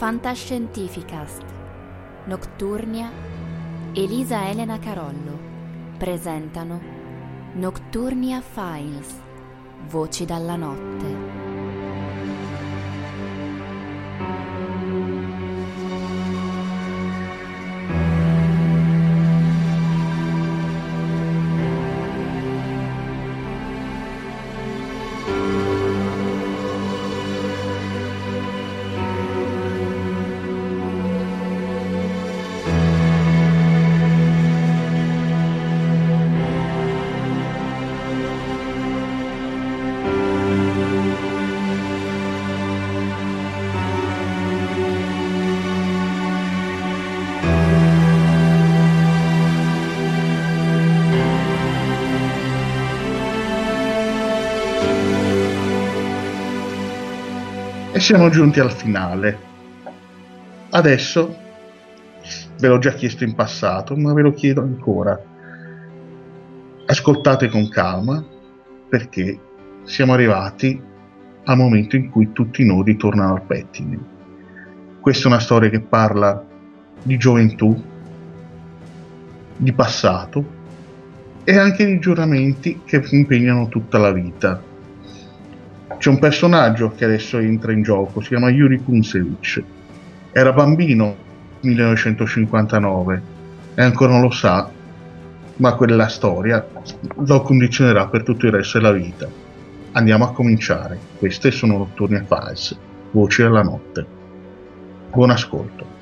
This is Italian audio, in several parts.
Fantascientificast. Nocturnia Elisa Elena Carollo. Presentano Nocturnia Files Voci dalla notte siamo giunti al finale. Adesso ve l'ho già chiesto in passato, ma ve lo chiedo ancora. Ascoltate con calma perché siamo arrivati al momento in cui tutti i nodi tornano al pettine. Questa è una storia che parla di gioventù, di passato e anche di giuramenti che impegnano tutta la vita c'è un personaggio che adesso entra in gioco, si chiama Yuri Kunsevich. Era bambino nel 1959 e ancora non lo sa, ma quella storia lo condizionerà per tutto il resto della vita. Andiamo a cominciare. Queste sono Notturne Files, Voci della notte. Buon ascolto.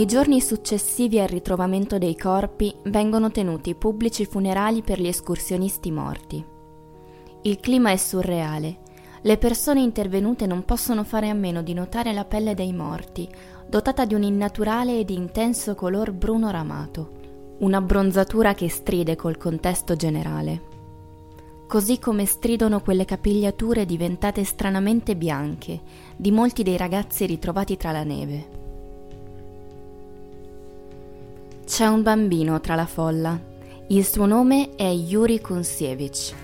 Nei giorni successivi al ritrovamento dei corpi vengono tenuti pubblici funerali per gli escursionisti morti. Il clima è surreale. Le persone intervenute non possono fare a meno di notare la pelle dei morti, dotata di un innaturale ed intenso color bruno ramato, un'abbronzatura che stride col contesto generale. Così come stridono quelle capigliature diventate stranamente bianche di molti dei ragazzi ritrovati tra la neve. C'è un bambino tra la folla. Il suo nome è Yuri Kunsiewicz.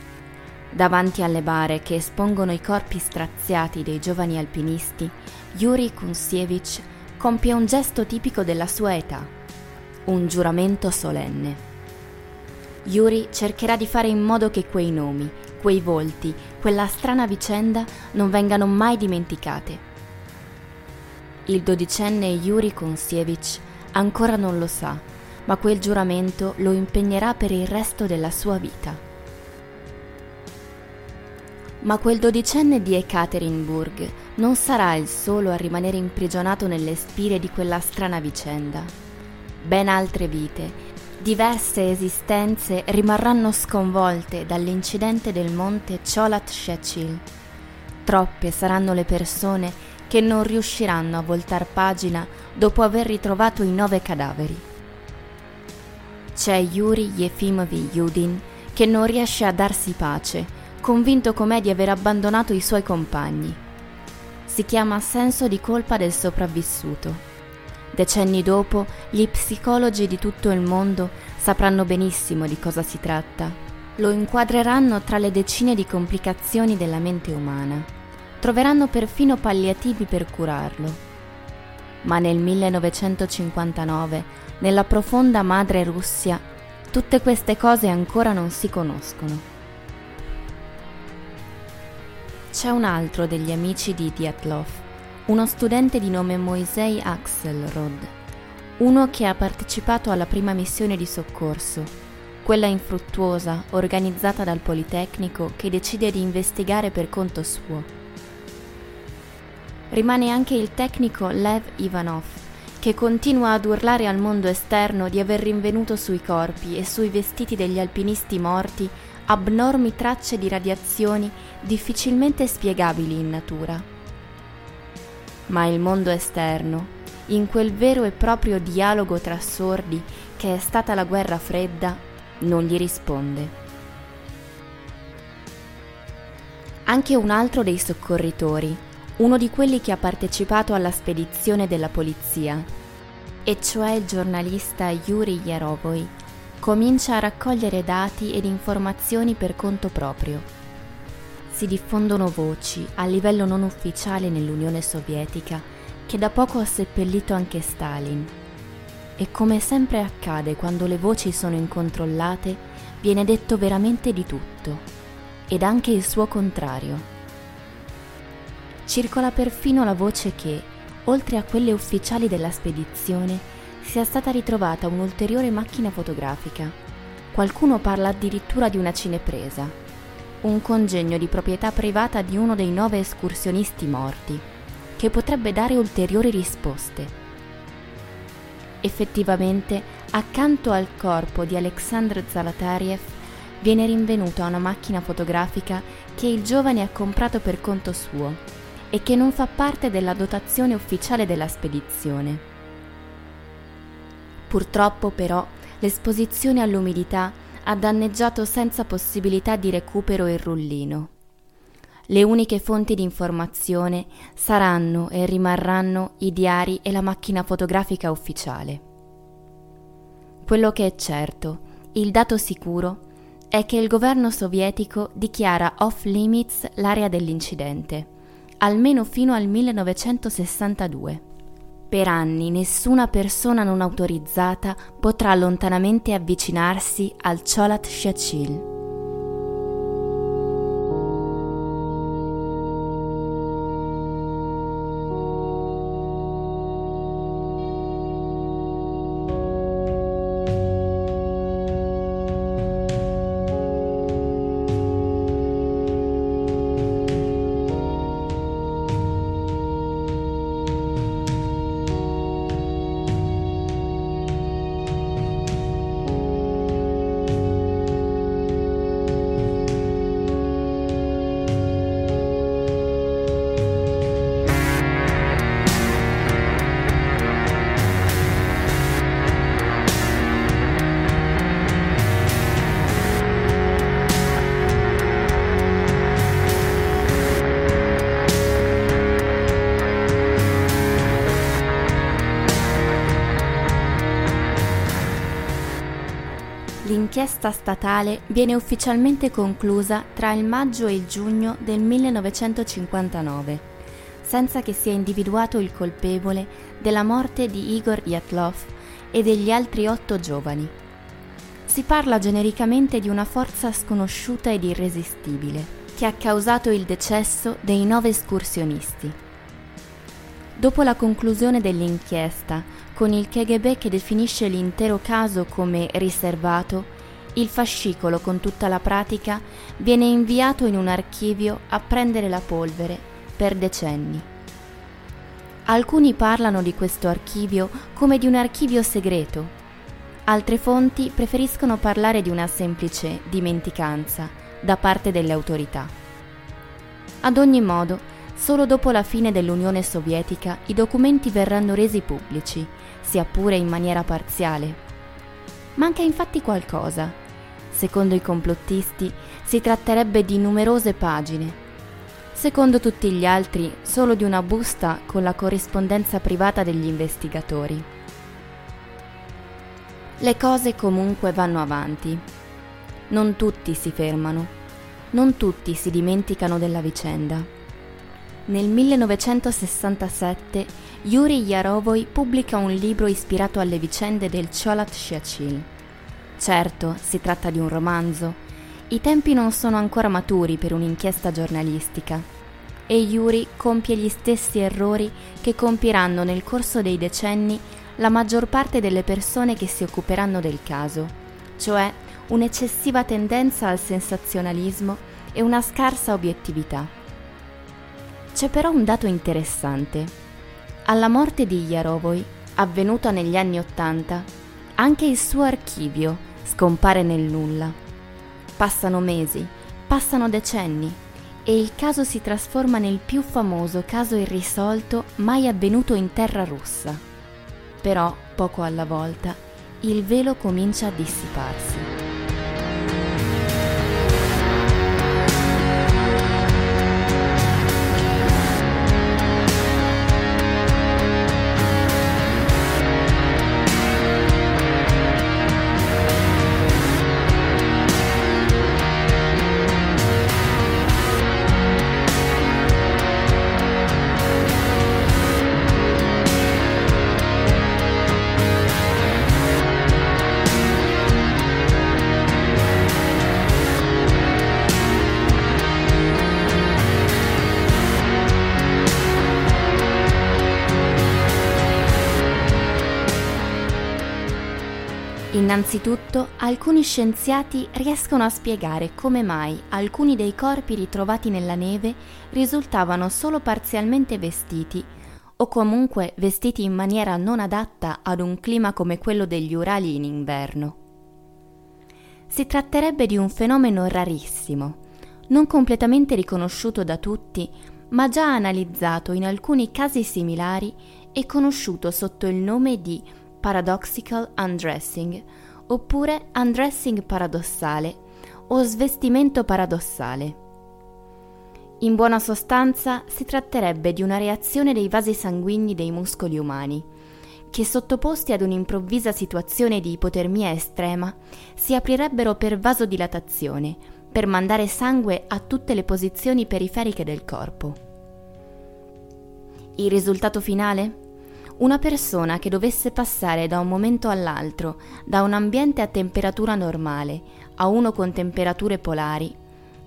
Davanti alle bare che espongono i corpi straziati dei giovani alpinisti, Yuri Kunsiewicz compie un gesto tipico della sua età, un giuramento solenne. Yuri cercherà di fare in modo che quei nomi, quei volti, quella strana vicenda non vengano mai dimenticate. Il dodicenne Yuri Kunsiewicz ancora non lo sa ma quel giuramento lo impegnerà per il resto della sua vita. Ma quel dodicenne di Ekaterinburg non sarà il solo a rimanere imprigionato nelle spire di quella strana vicenda. Ben altre vite, diverse esistenze rimarranno sconvolte dall'incidente del monte Cholat Shechil. Troppe saranno le persone che non riusciranno a voltar pagina dopo aver ritrovato i nove cadaveri c'è Yuri Yefimovi Yudin che non riesce a darsi pace, convinto com'è di aver abbandonato i suoi compagni. Si chiama senso di colpa del sopravvissuto. Decenni dopo, gli psicologi di tutto il mondo sapranno benissimo di cosa si tratta. Lo inquadreranno tra le decine di complicazioni della mente umana. Troveranno perfino palliativi per curarlo. Ma nel 1959, nella profonda madre Russia, tutte queste cose ancora non si conoscono. C'è un altro degli amici di Dyatlov, uno studente di nome Moisei Axelrod, uno che ha partecipato alla prima missione di soccorso, quella infruttuosa organizzata dal Politecnico che decide di investigare per conto suo. Rimane anche il tecnico Lev Ivanov, che continua ad urlare al mondo esterno di aver rinvenuto sui corpi e sui vestiti degli alpinisti morti abnormi tracce di radiazioni difficilmente spiegabili in natura. Ma il mondo esterno, in quel vero e proprio dialogo tra sordi che è stata la guerra fredda, non gli risponde. Anche un altro dei soccorritori, uno di quelli che ha partecipato alla spedizione della polizia, e cioè il giornalista Yuri Yarovoi, comincia a raccogliere dati ed informazioni per conto proprio. Si diffondono voci a livello non ufficiale nell'Unione Sovietica che da poco ha seppellito anche Stalin. E come sempre accade quando le voci sono incontrollate, viene detto veramente di tutto, ed anche il suo contrario. Circola perfino la voce che, oltre a quelle ufficiali della spedizione, sia stata ritrovata un'ulteriore macchina fotografica. Qualcuno parla addirittura di una cinepresa, un congegno di proprietà privata di uno dei nove escursionisti morti, che potrebbe dare ulteriori risposte. Effettivamente, accanto al corpo di Alexandr Zalatariev viene rinvenuta una macchina fotografica che il giovane ha comprato per conto suo e che non fa parte della dotazione ufficiale della spedizione. Purtroppo però l'esposizione all'umidità ha danneggiato senza possibilità di recupero il rullino. Le uniche fonti di informazione saranno e rimarranno i diari e la macchina fotografica ufficiale. Quello che è certo, il dato sicuro, è che il governo sovietico dichiara off limits l'area dell'incidente, almeno fino al 1962. Per anni nessuna persona non autorizzata potrà lontanamente avvicinarsi al Cholat Shachil. L'inchiesta statale viene ufficialmente conclusa tra il maggio e il giugno del 1959, senza che sia individuato il colpevole della morte di Igor Yatlov e degli altri otto giovani. Si parla genericamente di una forza sconosciuta ed irresistibile che ha causato il decesso dei nove escursionisti. Dopo la conclusione dell'inchiesta, con il KGB che definisce l'intero caso come riservato, il fascicolo con tutta la pratica viene inviato in un archivio a prendere la polvere per decenni. Alcuni parlano di questo archivio come di un archivio segreto. Altre fonti preferiscono parlare di una semplice dimenticanza da parte delle autorità. Ad ogni modo, solo dopo la fine dell'Unione Sovietica i documenti verranno resi pubblici, sia pure in maniera parziale. Manca infatti qualcosa Secondo i complottisti si tratterebbe di numerose pagine. secondo tutti gli altri solo di una busta con la corrispondenza privata degli investigatori. Le cose comunque vanno avanti. Non tutti si fermano, non tutti si dimenticano della vicenda. Nel 1967 Yuri Yarovoi pubblica un libro ispirato alle vicende del Cholat Shiachil. Certo, si tratta di un romanzo, i tempi non sono ancora maturi per un'inchiesta giornalistica e Yuri compie gli stessi errori che compieranno nel corso dei decenni la maggior parte delle persone che si occuperanno del caso, cioè un'eccessiva tendenza al sensazionalismo e una scarsa obiettività. C'è però un dato interessante. Alla morte di Yarovoi, avvenuta negli anni Ottanta, anche il suo archivio scompare nel nulla. Passano mesi, passano decenni e il caso si trasforma nel più famoso caso irrisolto mai avvenuto in terra russa. Però, poco alla volta, il velo comincia a dissiparsi. Innanzitutto, alcuni scienziati riescono a spiegare come mai alcuni dei corpi ritrovati nella neve risultavano solo parzialmente vestiti o comunque vestiti in maniera non adatta ad un clima come quello degli Urali in inverno. Si tratterebbe di un fenomeno rarissimo, non completamente riconosciuto da tutti, ma già analizzato in alcuni casi similari e conosciuto sotto il nome di paradoxical undressing oppure undressing paradossale o svestimento paradossale. In buona sostanza si tratterebbe di una reazione dei vasi sanguigni dei muscoli umani, che sottoposti ad un'improvvisa situazione di ipotermia estrema si aprirebbero per vasodilatazione, per mandare sangue a tutte le posizioni periferiche del corpo. Il risultato finale? Una persona che dovesse passare da un momento all'altro, da un ambiente a temperatura normale a uno con temperature polari,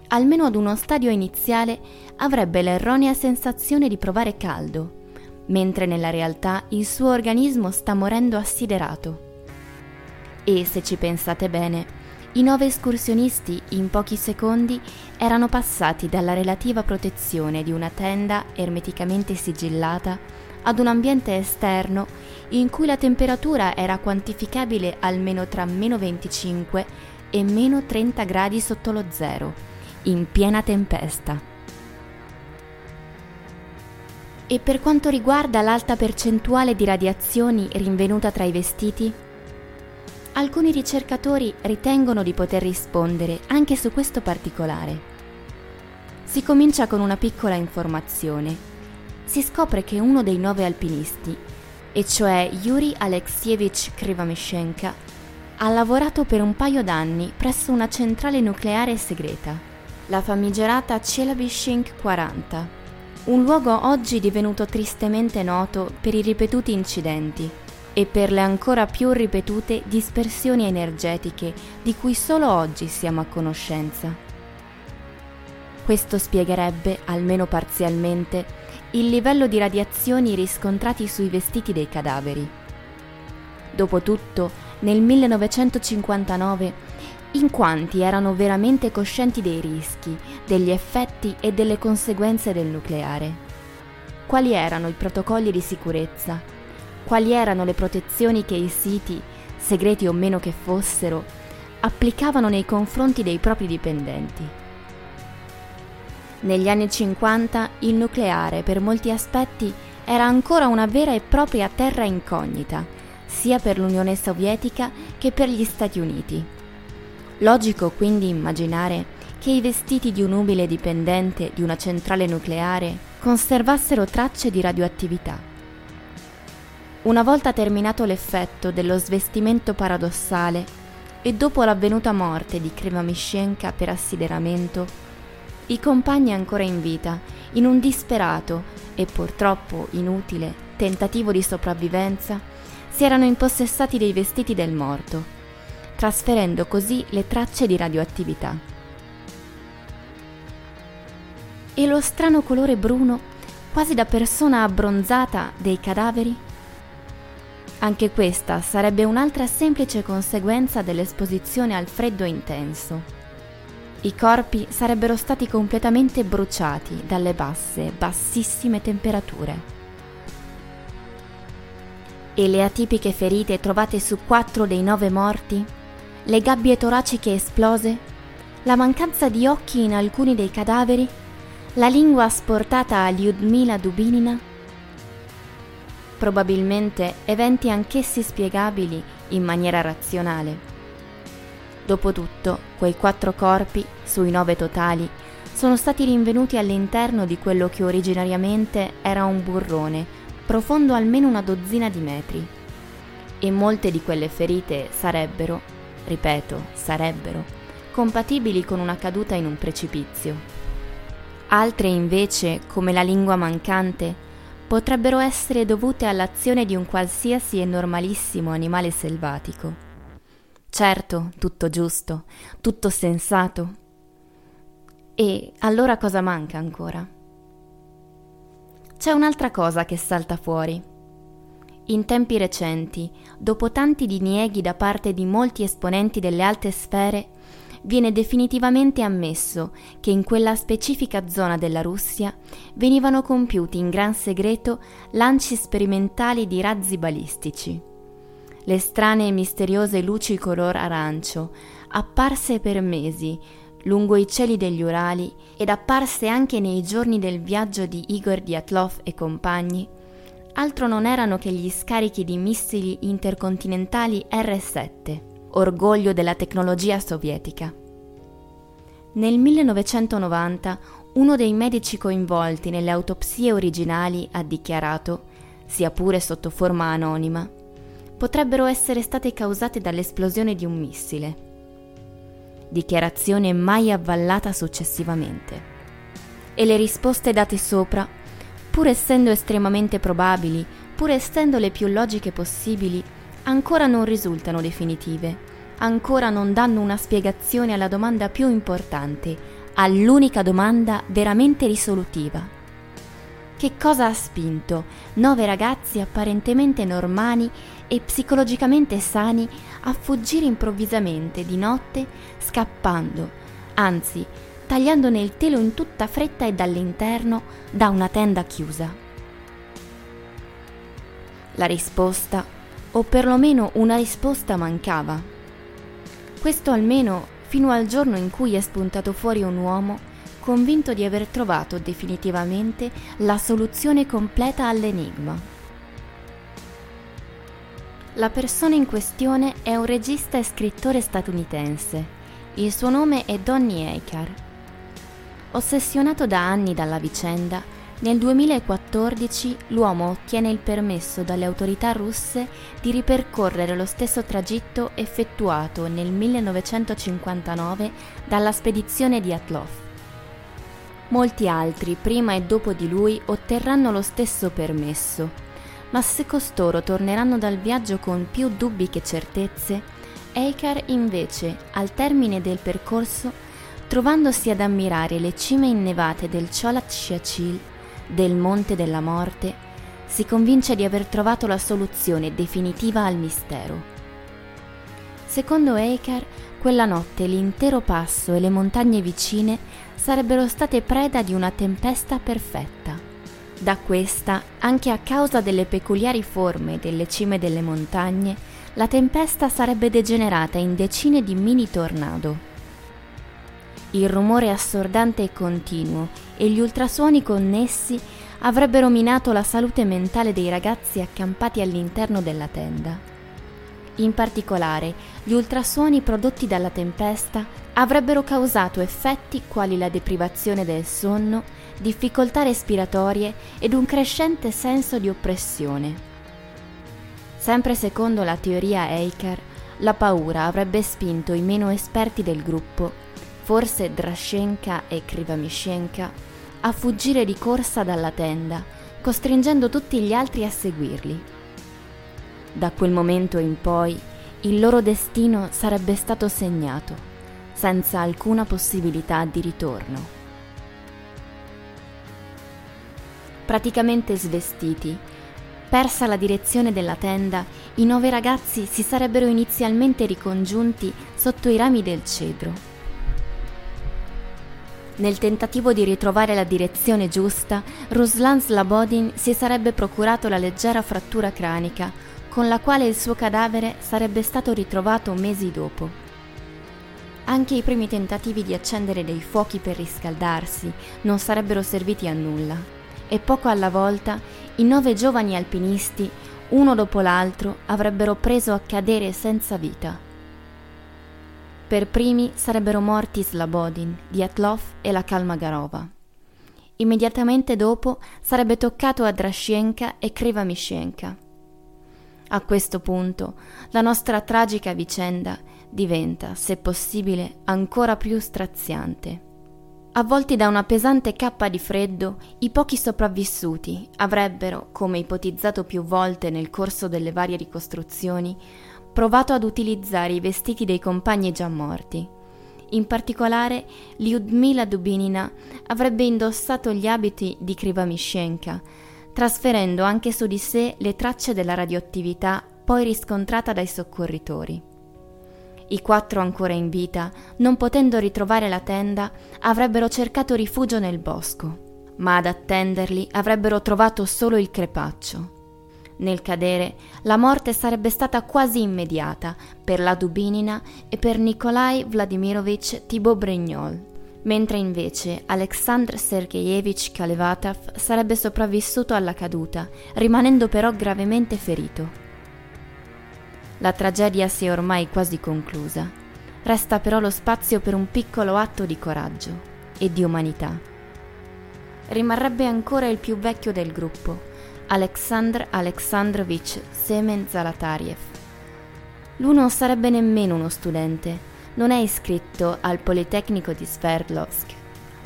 almeno ad uno stadio iniziale avrebbe l'erronea sensazione di provare caldo, mentre nella realtà il suo organismo sta morendo assiderato. E se ci pensate bene, i nove escursionisti in pochi secondi erano passati dalla relativa protezione di una tenda ermeticamente sigillata ad un ambiente esterno in cui la temperatura era quantificabile almeno tra meno 25 e meno 30 gradi sotto lo zero, in piena tempesta. E per quanto riguarda l'alta percentuale di radiazioni rinvenuta tra i vestiti? Alcuni ricercatori ritengono di poter rispondere anche su questo particolare. Si comincia con una piccola informazione si scopre che uno dei nove alpinisti, e cioè Yuri Alexievich Krivamishenka, ha lavorato per un paio d'anni presso una centrale nucleare segreta, la famigerata Chelyabinsk 40, un luogo oggi divenuto tristemente noto per i ripetuti incidenti e per le ancora più ripetute dispersioni energetiche di cui solo oggi siamo a conoscenza. Questo spiegherebbe, almeno parzialmente, il livello di radiazioni riscontrati sui vestiti dei cadaveri. Dopotutto, nel 1959, in quanti erano veramente coscienti dei rischi, degli effetti e delle conseguenze del nucleare? Quali erano i protocolli di sicurezza? Quali erano le protezioni che i siti, segreti o meno che fossero, applicavano nei confronti dei propri dipendenti? Negli anni 50 il nucleare per molti aspetti era ancora una vera e propria terra incognita, sia per l'Unione Sovietica che per gli Stati Uniti. Logico quindi immaginare che i vestiti di un umile dipendente di una centrale nucleare conservassero tracce di radioattività. Una volta terminato l'effetto dello svestimento paradossale e dopo l'avvenuta morte di Krivamishenka per assideramento, i compagni ancora in vita, in un disperato e purtroppo inutile tentativo di sopravvivenza, si erano impossessati dei vestiti del morto, trasferendo così le tracce di radioattività. E lo strano colore bruno, quasi da persona abbronzata, dei cadaveri? Anche questa sarebbe un'altra semplice conseguenza dell'esposizione al freddo intenso. I corpi sarebbero stati completamente bruciati dalle basse, bassissime temperature. E le atipiche ferite trovate su quattro dei nove morti? Le gabbie toraciche esplose? La mancanza di occhi in alcuni dei cadaveri? La lingua asportata a Lyudmila Dubinina? probabilmente eventi anch'essi spiegabili in maniera razionale. Dopotutto, quei quattro corpi, sui nove totali, sono stati rinvenuti all'interno di quello che originariamente era un burrone, profondo almeno una dozzina di metri. E molte di quelle ferite sarebbero, ripeto, sarebbero, compatibili con una caduta in un precipizio. Altre invece, come la lingua mancante, potrebbero essere dovute all'azione di un qualsiasi e normalissimo animale selvatico. Certo, tutto giusto, tutto sensato. E allora cosa manca ancora? C'è un'altra cosa che salta fuori. In tempi recenti, dopo tanti dinieghi da parte di molti esponenti delle alte sfere, viene definitivamente ammesso che in quella specifica zona della Russia venivano compiuti in gran segreto lanci sperimentali di razzi balistici. Le strane e misteriose luci color arancio, apparse per mesi lungo i cieli degli Urali ed apparse anche nei giorni del viaggio di Igor Dyatlov e compagni, altro non erano che gli scarichi di missili intercontinentali R-7 orgoglio della tecnologia sovietica. Nel 1990 uno dei medici coinvolti nelle autopsie originali ha dichiarato, sia pure sotto forma anonima, potrebbero essere state causate dall'esplosione di un missile. Dichiarazione mai avvallata successivamente. E le risposte date sopra, pur essendo estremamente probabili, pur essendo le più logiche possibili, ancora non risultano definitive, ancora non danno una spiegazione alla domanda più importante, all'unica domanda veramente risolutiva. Che cosa ha spinto nove ragazzi apparentemente normali e psicologicamente sani a fuggire improvvisamente di notte, scappando, anzi tagliandone il telo in tutta fretta e dall'interno da una tenda chiusa? La risposta o perlomeno una risposta mancava. Questo almeno fino al giorno in cui è spuntato fuori un uomo convinto di aver trovato definitivamente la soluzione completa all'enigma. La persona in questione è un regista e scrittore statunitense. Il suo nome è Donny Eichar. Ossessionato da anni dalla vicenda, nel 2014 l'uomo ottiene il permesso dalle autorità russe di ripercorrere lo stesso tragitto effettuato nel 1959 dalla spedizione di Atlov. Molti altri, prima e dopo di lui, otterranno lo stesso permesso, ma se costoro torneranno dal viaggio con più dubbi che certezze, Eikar invece, al termine del percorso, trovandosi ad ammirare le cime innevate del Cholat Shiachil, del Monte della Morte, si convince di aver trovato la soluzione definitiva al mistero. Secondo Eikar, quella notte l'intero passo e le montagne vicine sarebbero state preda di una tempesta perfetta. Da questa, anche a causa delle peculiari forme delle cime delle montagne, la tempesta sarebbe degenerata in decine di mini tornado. Il rumore assordante e continuo e gli ultrasuoni connessi avrebbero minato la salute mentale dei ragazzi accampati all'interno della tenda. In particolare, gli ultrasuoni prodotti dalla tempesta avrebbero causato effetti quali la deprivazione del sonno, difficoltà respiratorie ed un crescente senso di oppressione. Sempre secondo la teoria Eicher, la paura avrebbe spinto i meno esperti del gruppo, forse Drashenka e Krivamishenka, a fuggire di corsa dalla tenda, costringendo tutti gli altri a seguirli. Da quel momento in poi il loro destino sarebbe stato segnato, senza alcuna possibilità di ritorno. Praticamente svestiti, Persa la direzione della tenda, i nove ragazzi si sarebbero inizialmente ricongiunti sotto i rami del cedro. Nel tentativo di ritrovare la direzione giusta, Ruslan Slabodin si sarebbe procurato la leggera frattura cranica, con la quale il suo cadavere sarebbe stato ritrovato mesi dopo. Anche i primi tentativi di accendere dei fuochi per riscaldarsi non sarebbero serviti a nulla e poco alla volta i nove giovani alpinisti, uno dopo l'altro, avrebbero preso a cadere senza vita. Per primi sarebbero morti Slabodin, Dyatlov e la Kalmagarova. Immediatamente dopo sarebbe toccato a Drashenka e Krivamishenka. A questo punto la nostra tragica vicenda diventa, se possibile, ancora più straziante. Avvolti da una pesante cappa di freddo, i pochi sopravvissuti avrebbero, come ipotizzato più volte nel corso delle varie ricostruzioni, provato ad utilizzare i vestiti dei compagni già morti. In particolare, Lyudmila Dubinina avrebbe indossato gli abiti di Krivamishenka, trasferendo anche su di sé le tracce della radioattività poi riscontrata dai soccorritori. I quattro ancora in vita, non potendo ritrovare la tenda, avrebbero cercato rifugio nel bosco, ma ad attenderli avrebbero trovato solo il crepaccio. Nel cadere, la morte sarebbe stata quasi immediata per la Dubinina e per Nikolai Vladimirovich Thibaut-Brignol, mentre invece Alexandr Sergeyevich Kalevatov sarebbe sopravvissuto alla caduta, rimanendo però gravemente ferito. La tragedia si è ormai quasi conclusa. Resta però lo spazio per un piccolo atto di coraggio e di umanità. Rimarrebbe ancora il più vecchio del gruppo, Alexandr Alexandrovich Semen Zalatariev. L'uno sarebbe nemmeno uno studente, non è iscritto al Politecnico di Sverdlovsk,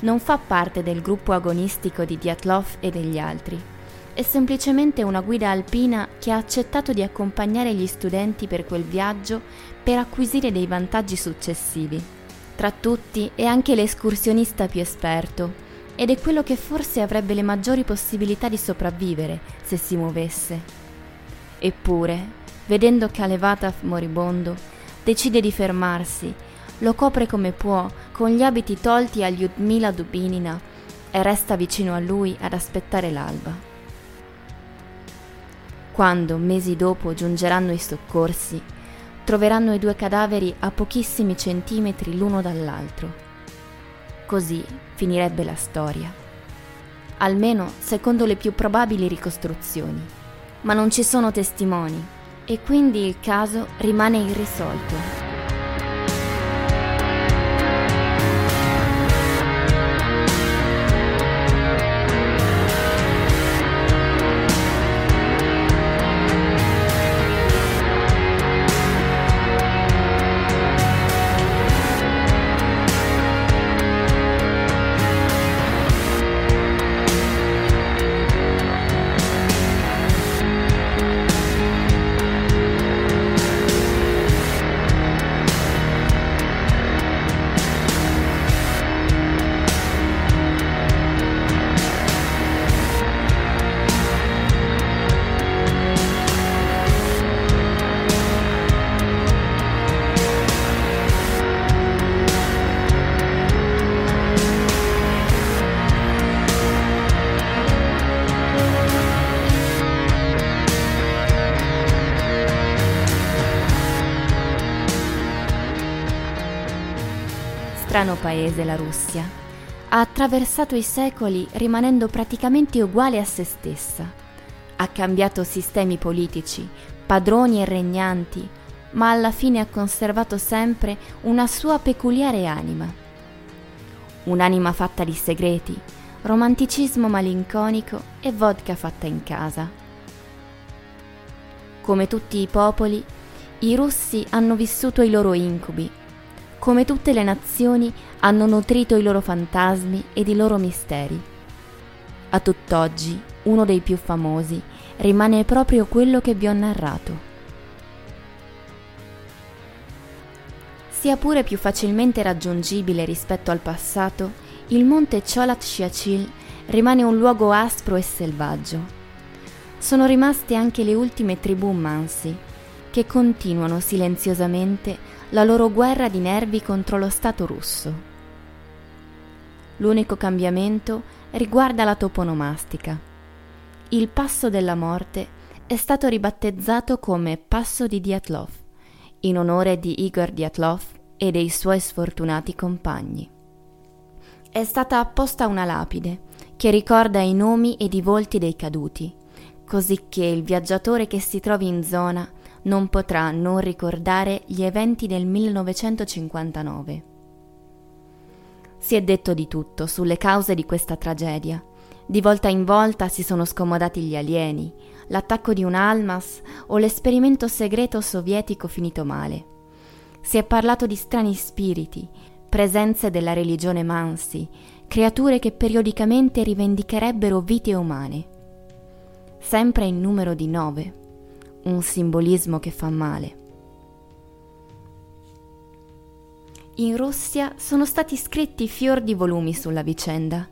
non fa parte del gruppo agonistico di Dyatlov e degli altri è semplicemente una guida alpina che ha accettato di accompagnare gli studenti per quel viaggio per acquisire dei vantaggi successivi. Tra tutti è anche l'escursionista più esperto ed è quello che forse avrebbe le maggiori possibilità di sopravvivere se si muovesse. Eppure, vedendo Kalevatov moribondo, decide di fermarsi, lo copre come può, con gli abiti tolti a Lyudmila Dubinina e resta vicino a lui ad aspettare l'alba. Quando, mesi dopo, giungeranno i soccorsi, troveranno i due cadaveri a pochissimi centimetri l'uno dall'altro. Così finirebbe la storia. Almeno secondo le più probabili ricostruzioni. Ma non ci sono testimoni e quindi il caso rimane irrisolto. Strano paese la Russia. Ha attraversato i secoli rimanendo praticamente uguale a se stessa. Ha cambiato sistemi politici, padroni e regnanti, ma alla fine ha conservato sempre una sua peculiare anima. Un'anima fatta di segreti, romanticismo malinconico e vodka fatta in casa. Come tutti i popoli, i russi hanno vissuto i loro incubi. Come tutte le nazioni hanno nutrito i loro fantasmi ed i loro misteri. A tutt'oggi, uno dei più famosi rimane proprio quello che vi ho narrato. Sia pure più facilmente raggiungibile rispetto al passato, il monte Cholat Shiachil rimane un luogo aspro e selvaggio. Sono rimaste anche le ultime tribù mansi, che continuano silenziosamente la loro guerra di nervi contro lo Stato russo. L'unico cambiamento riguarda la toponomastica. Il passo della morte è stato ribattezzato come Passo di Diatlov, in onore di Igor Diatlov e dei suoi sfortunati compagni. È stata apposta una lapide che ricorda i nomi ed i volti dei caduti, così che il viaggiatore che si trovi in zona non potrà non ricordare gli eventi del 1959. Si è detto di tutto sulle cause di questa tragedia. Di volta in volta si sono scomodati gli alieni, l'attacco di un Almas o l'esperimento segreto sovietico finito male. Si è parlato di strani spiriti, presenze della religione Mansi, creature che periodicamente rivendicherebbero vite umane. Sempre in numero di nove, un simbolismo che fa male. In Russia sono stati scritti fior di volumi sulla vicenda.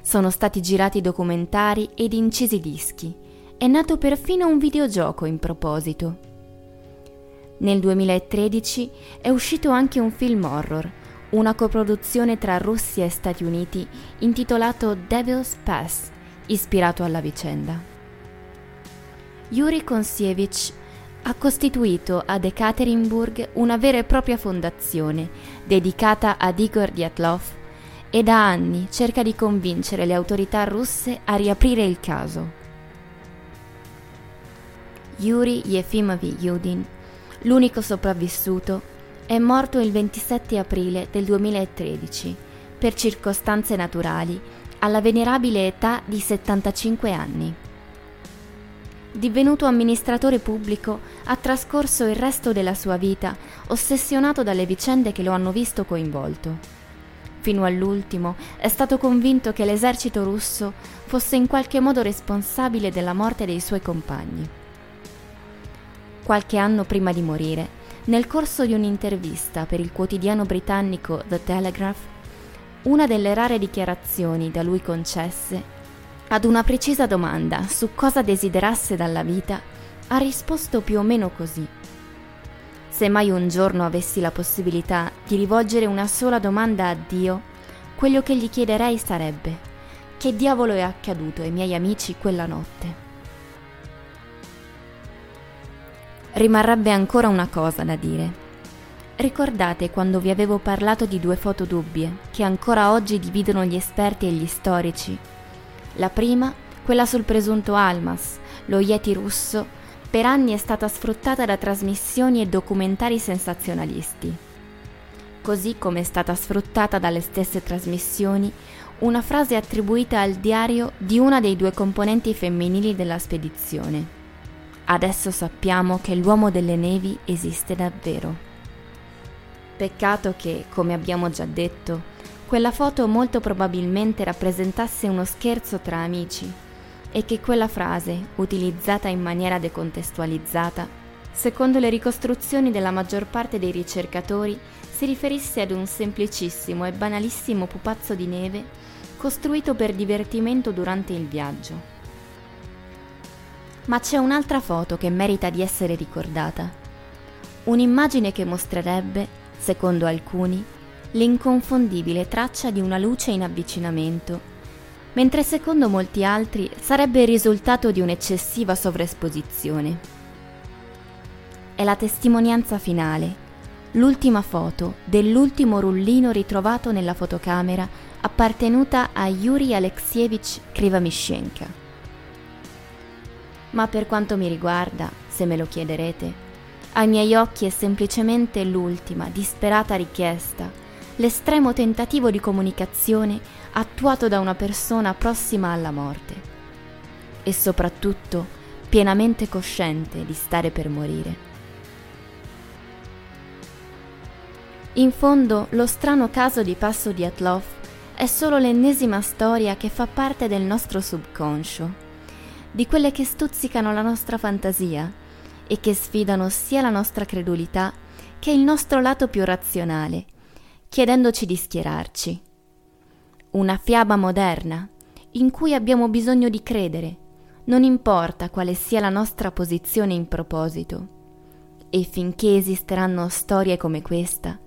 Sono stati girati documentari ed incisi dischi. È nato perfino un videogioco in proposito. Nel 2013 è uscito anche un film horror, una coproduzione tra Russia e Stati Uniti intitolato Devil's Pass, ispirato alla vicenda. Yuri Konsievich ha costituito ad Ekaterinburg una vera e propria fondazione dedicata ad Igor Dyatlov e da anni cerca di convincere le autorità russe a riaprire il caso. Yuri Yefimovich Yudin l'unico sopravvissuto, è morto il 27 aprile del 2013 per circostanze naturali alla venerabile età di 75 anni. Divenuto amministratore pubblico, ha trascorso il resto della sua vita ossessionato dalle vicende che lo hanno visto coinvolto. Fino all'ultimo è stato convinto che l'esercito russo fosse in qualche modo responsabile della morte dei suoi compagni qualche anno prima di morire, nel corso di un'intervista per il quotidiano britannico The Telegraph, una delle rare dichiarazioni da lui concesse, ad una precisa domanda su cosa desiderasse dalla vita, ha risposto più o meno così. Se mai un giorno avessi la possibilità di rivolgere una sola domanda a Dio, quello che gli chiederei sarebbe che diavolo è accaduto ai miei amici quella notte? rimarrebbe ancora una cosa da dire. Ricordate quando vi avevo parlato di due foto dubbie che ancora oggi dividono gli esperti e gli storici? La prima, quella sul presunto Almas, lo Yeti russo, per anni è stata sfruttata da trasmissioni e documentari sensazionalisti. Così come è stata sfruttata dalle stesse trasmissioni una frase attribuita al diario di una dei due componenti femminili della spedizione. Adesso sappiamo che l'uomo delle nevi esiste davvero. Peccato che, come abbiamo già detto, quella foto molto probabilmente rappresentasse uno scherzo tra amici e che quella frase, utilizzata in maniera decontestualizzata, secondo le ricostruzioni della maggior parte dei ricercatori, si riferisse ad un semplicissimo e banalissimo pupazzo di neve costruito per divertimento durante il viaggio. Ma c'è un'altra foto che merita di essere ricordata. Un'immagine che mostrerebbe, secondo alcuni, l'inconfondibile traccia di una luce in avvicinamento, mentre secondo molti altri sarebbe il risultato di un'eccessiva sovraesposizione. È la testimonianza finale, l'ultima foto dell'ultimo rullino ritrovato nella fotocamera appartenuta a Yuri Alexievich Krivamishenka. Ma per quanto mi riguarda, se me lo chiederete, Ai miei occhi è semplicemente l'ultima, disperata richiesta, l'estremo tentativo di comunicazione attuato da una persona prossima alla morte e soprattutto pienamente cosciente di stare per morire. In fondo, lo strano caso di Passo di Atlov è solo l'ennesima storia che fa parte del nostro subconscio, di quelle che stuzzicano la nostra fantasia e che sfidano sia la nostra credulità che il nostro lato più razionale, chiedendoci di schierarci. Una fiaba moderna in cui abbiamo bisogno di credere, non importa quale sia la nostra posizione in proposito. E finché esisteranno storie come questa,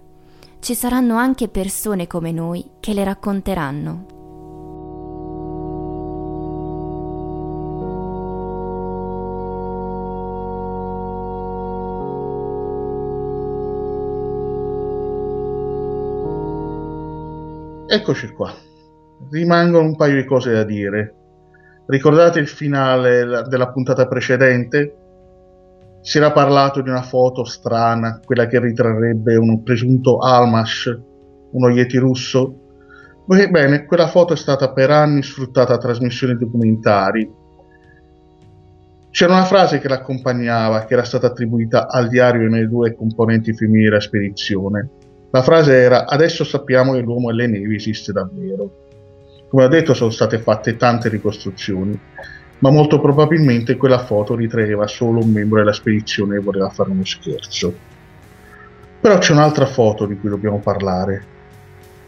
ci saranno anche persone come noi che le racconteranno. Eccoci qua. Rimangono un paio di cose da dire. Ricordate il finale della puntata precedente? si era parlato di una foto strana, quella che ritrarrebbe un presunto Almash, uno Yeti russo. Bene, quella foto è stata per anni sfruttata a trasmissioni documentari. C'era una frase che l'accompagnava, che era stata attribuita al diario nelle due componenti femminili della spedizione. La frase era: Adesso sappiamo che l'uomo alle nevi esiste davvero. Come ho detto, sono state fatte tante ricostruzioni ma molto probabilmente quella foto ritraeva solo un membro della spedizione e voleva fare uno scherzo. Però c'è un'altra foto di cui dobbiamo parlare.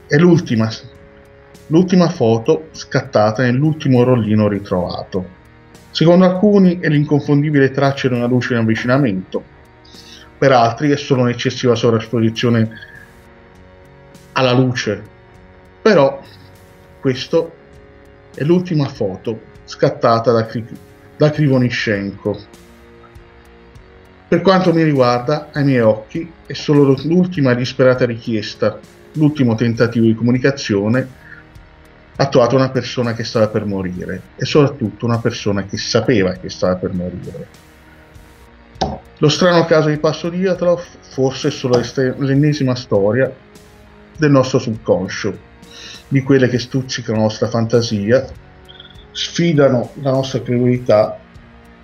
È l'ultima, l'ultima foto scattata nell'ultimo rollino ritrovato. Secondo alcuni è l'inconfondibile traccia di una luce in avvicinamento, per altri è solo un'eccessiva sovrasposizione alla luce. Però questo è l'ultima foto scattata da, da Krivonishenko. Per quanto mi riguarda, ai miei occhi, è solo l'ultima disperata richiesta, l'ultimo tentativo di comunicazione attuato a una persona che stava per morire e soprattutto una persona che sapeva che stava per morire. Lo strano caso di Passo di Atrof forse è solo l'ennesima storia del nostro subconscio, di quelle che stuzzicano la nostra fantasia sfidano la nostra credulità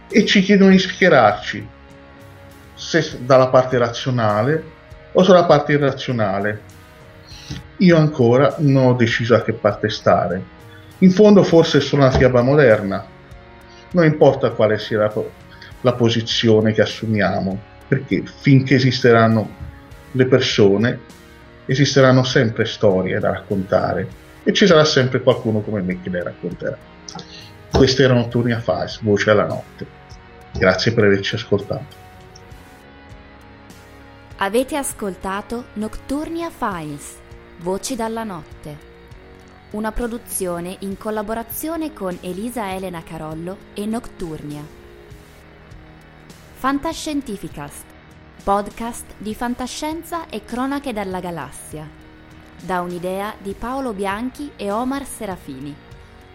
e ci chiedono di schierarci se dalla parte razionale o sulla parte irrazionale. Io ancora non ho deciso a che parte stare. In fondo forse è solo una fiaba moderna. Non importa quale sia la, la posizione che assumiamo, perché finché esisteranno le persone, esisteranno sempre storie da raccontare e ci sarà sempre qualcuno come me che le racconterà. Questi erano Notturnia Files, Voce alla Notte. Grazie per averci ascoltato. Avete ascoltato Nocturnia Files, Voci dalla Notte. Una produzione in collaborazione con Elisa Elena Carollo e Nocturnia. Fantascientificast, podcast di fantascienza e cronache dalla galassia. Da un'idea di Paolo Bianchi e Omar Serafini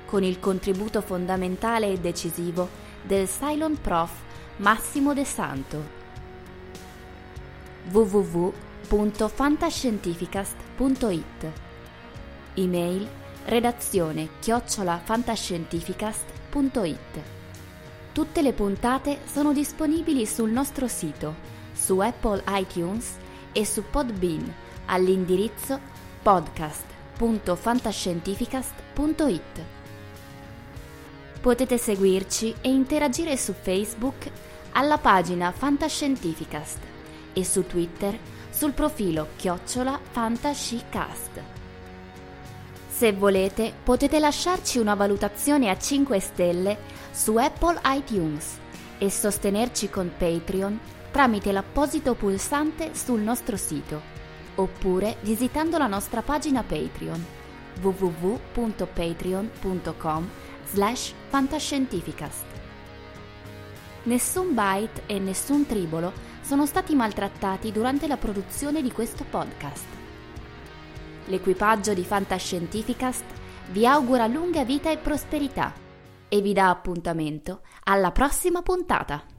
con il contributo fondamentale e decisivo del Cylon Prof Massimo De Santo. www.fantascientificast.it Email redazione chiocciolafantascientificast.it Tutte le puntate sono disponibili sul nostro sito, su Apple iTunes e su Podbean all'indirizzo podcast.fantascientificast.it. Potete seguirci e interagire su Facebook alla pagina Fantascientificast e su Twitter sul profilo chiocciola Fantascicast. Se volete potete lasciarci una valutazione a 5 stelle su Apple iTunes e sostenerci con Patreon tramite l'apposito pulsante sul nostro sito oppure visitando la nostra pagina Patreon www.patreon.com slash fantascientificast. Nessun byte e nessun tribolo sono stati maltrattati durante la produzione di questo podcast. L'equipaggio di Fantascientificast vi augura lunga vita e prosperità e vi dà appuntamento alla prossima puntata.